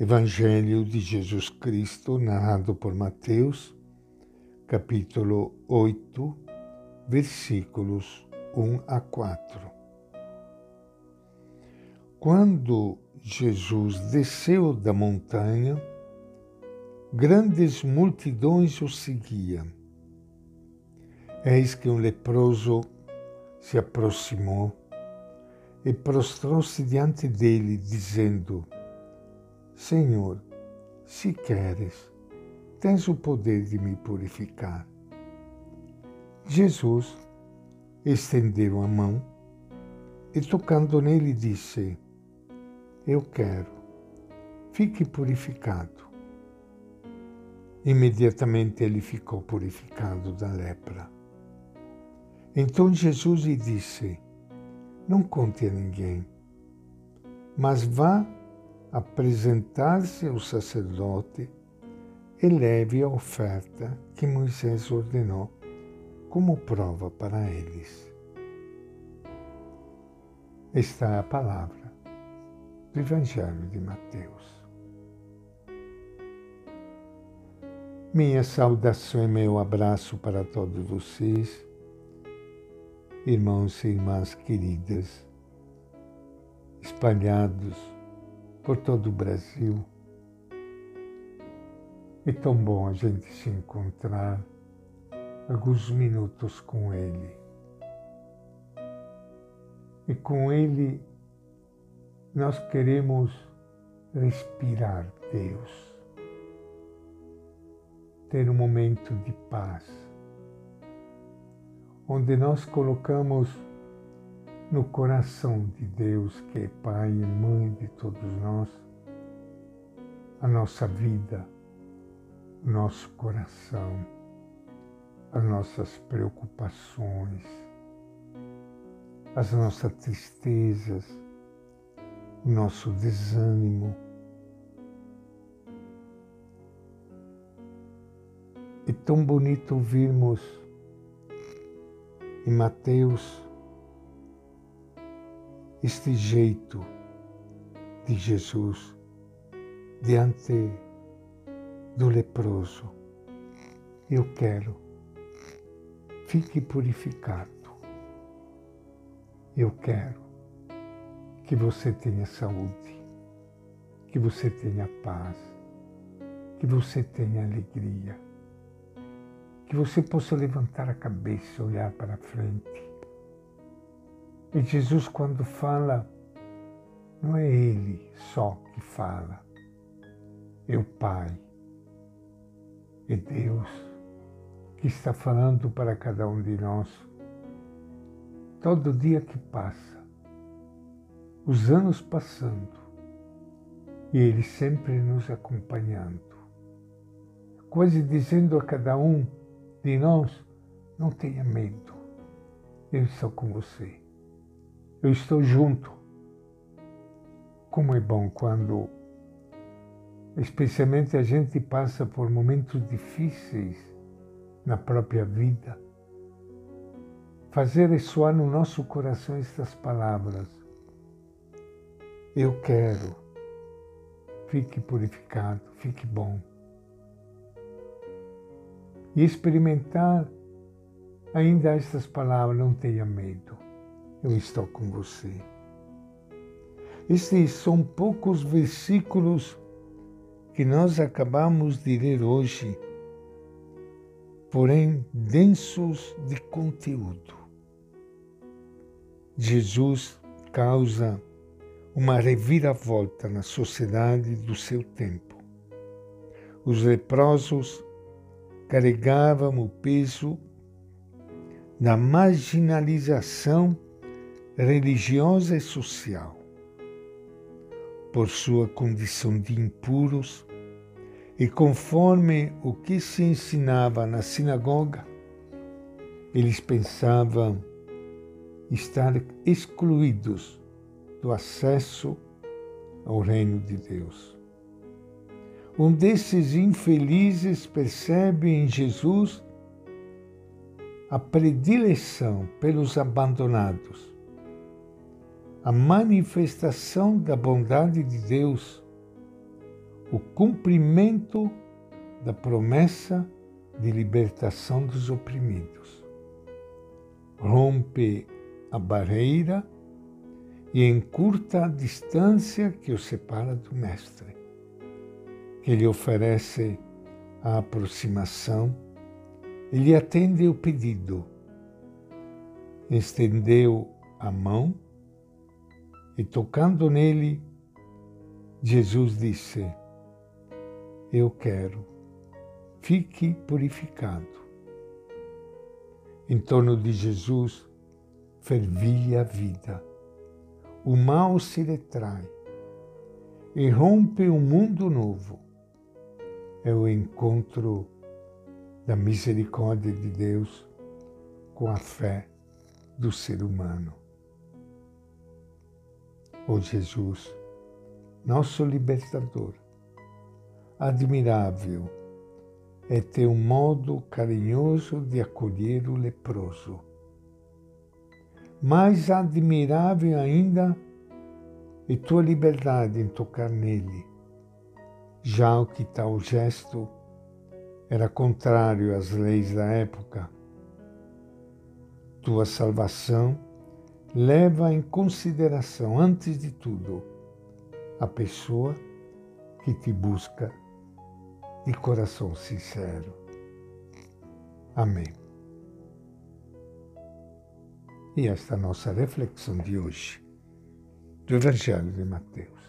Evangelho de Jesus Cristo, narrado por Mateus, capítulo 8, versículos 1 a 4. Quando Jesus desceu da montanha, grandes multidões o seguiam. Eis que um leproso se aproximou e prostrou-se diante dele, dizendo: Senhor, se queres, tens o poder de me purificar. Jesus estendeu a mão e, tocando nele, disse: Eu quero, fique purificado. Imediatamente ele ficou purificado da lepra. Então Jesus lhe disse: Não conte a ninguém, mas vá apresentar-se ao sacerdote e leve a oferta que Moisés ordenou como prova para eles. Esta é a palavra do Evangelho de Mateus. Minha saudação e meu abraço para todos vocês irmãos e irmãs queridas, espalhados por todo o Brasil. É tão bom a gente se encontrar alguns minutos com Ele. E com Ele nós queremos respirar Deus, ter um momento de paz onde nós colocamos no coração de Deus, que é Pai e Mãe de todos nós, a nossa vida, nosso coração, as nossas preocupações, as nossas tristezas, o nosso desânimo. É tão bonito ouvirmos em Mateus este jeito de Jesus diante do leproso. Eu quero, fique purificado. Eu quero que você tenha saúde, que você tenha paz, que você tenha alegria que você possa levantar a cabeça, olhar para frente. E Jesus, quando fala, não é Ele só que fala, é o Pai, é Deus que está falando para cada um de nós. Todo dia que passa, os anos passando, e Ele sempre nos acompanhando, quase dizendo a cada um, de nós, não tenha medo. Eu estou com você. Eu estou junto. Como é bom quando, especialmente, a gente passa por momentos difíceis na própria vida. Fazer ressoar no nosso coração estas palavras. Eu quero. Fique purificado, fique bom e experimentar ainda estas palavras, não tenha medo, eu estou com você. Estes são poucos versículos que nós acabamos de ler hoje, porém densos de conteúdo. Jesus causa uma reviravolta na sociedade do seu tempo. Os leprosos carregavam o peso da marginalização religiosa e social. Por sua condição de impuros, e conforme o que se ensinava na sinagoga, eles pensavam estar excluídos do acesso ao reino de Deus. Um desses infelizes percebe em Jesus a predileção pelos abandonados, a manifestação da bondade de Deus, o cumprimento da promessa de libertação dos oprimidos. Rompe a barreira e encurta a distância que o separa do Mestre, que lhe oferece a aproximação e lhe atende o pedido. Estendeu a mão e, tocando nele, Jesus disse: Eu quero, fique purificado. Em torno de Jesus fervia a vida. O mal se retrai e rompe um mundo novo. É o encontro da misericórdia de Deus com a fé do ser humano. Oh Jesus, nosso libertador, admirável é teu modo carinhoso de acolher o leproso. Mais admirável ainda é tua liberdade em tocar nele, já o que tal gesto era contrário às leis da época. Tua salvação leva em consideração, antes de tudo, a pessoa que te busca de coração sincero. Amém. E esta é nossa reflexão de hoje do Evangelho de Mateus.